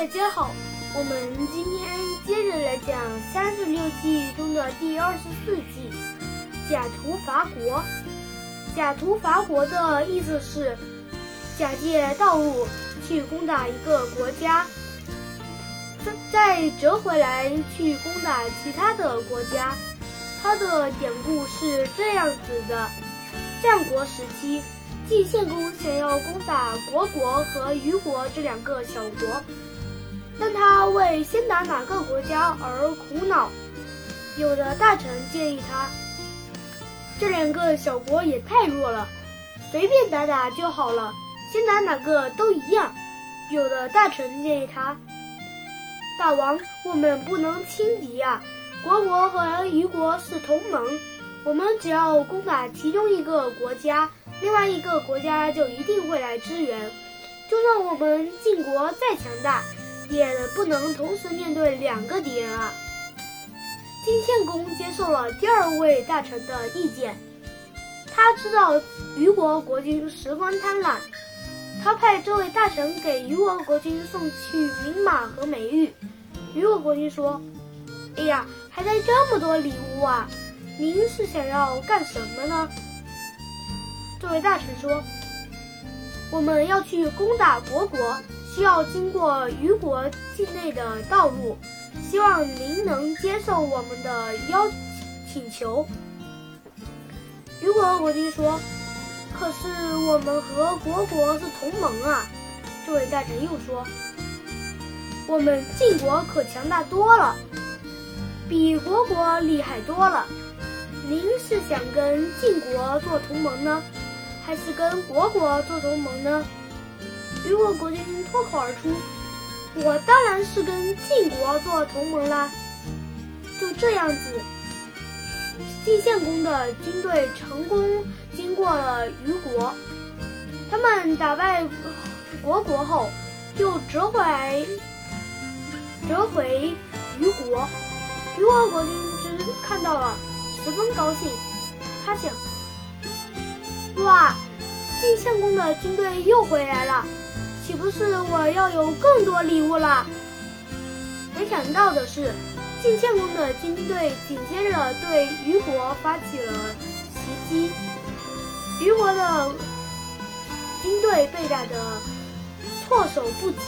大家好，我们今天接着来讲三十六计中的第二十四计“假途伐国”。假途伐国的意思是假借道路去攻打一个国家，再再折回来去攻打其他的国家。它的典故是这样子的：战国时期。晋献公想要攻打虢国和虞国这两个小国，但他为先打哪个国家而苦恼。有的大臣建议他，这两个小国也太弱了，随便打打就好了，先打哪个都一样。有的大臣建议他，大王，我们不能轻敌呀，虢国和虞国是同盟，我们只要攻打其中一个国家。另外一个国家就一定会来支援，就算我们晋国再强大，也不能同时面对两个敌人啊。晋献公接受了第二位大臣的意见，他知道虞国国君十分贪婪，他派这位大臣给虞国国君送去名马和美玉。虞国国君说：“哎呀，还带这么多礼物啊！您是想要干什么呢？”这位大臣说：“我们要去攻打虢国，要经过虞国境内的道路，希望您能接受我们的邀请求。”虞国国君说：“可是我们和虢国是同盟啊！”这位大臣又说：“我们晋国可强大多了，比虢国厉害多了。您是想跟晋国做同盟呢？”还是跟虢国做同盟呢？虞国国君脱口而出：“我当然是跟晋国做同盟啦！”就这样子，晋献公的军队成功经过了虞国。他们打败虢国后，又折回来，折回虞国。虞国国君之看到了，十分高兴。他想。哇，晋献公的军队又回来了，不是我要有更多礼物啦？没想到的是，晋献公的军队紧接着对虞国发起了袭击，虞国的军队被打得措手不及。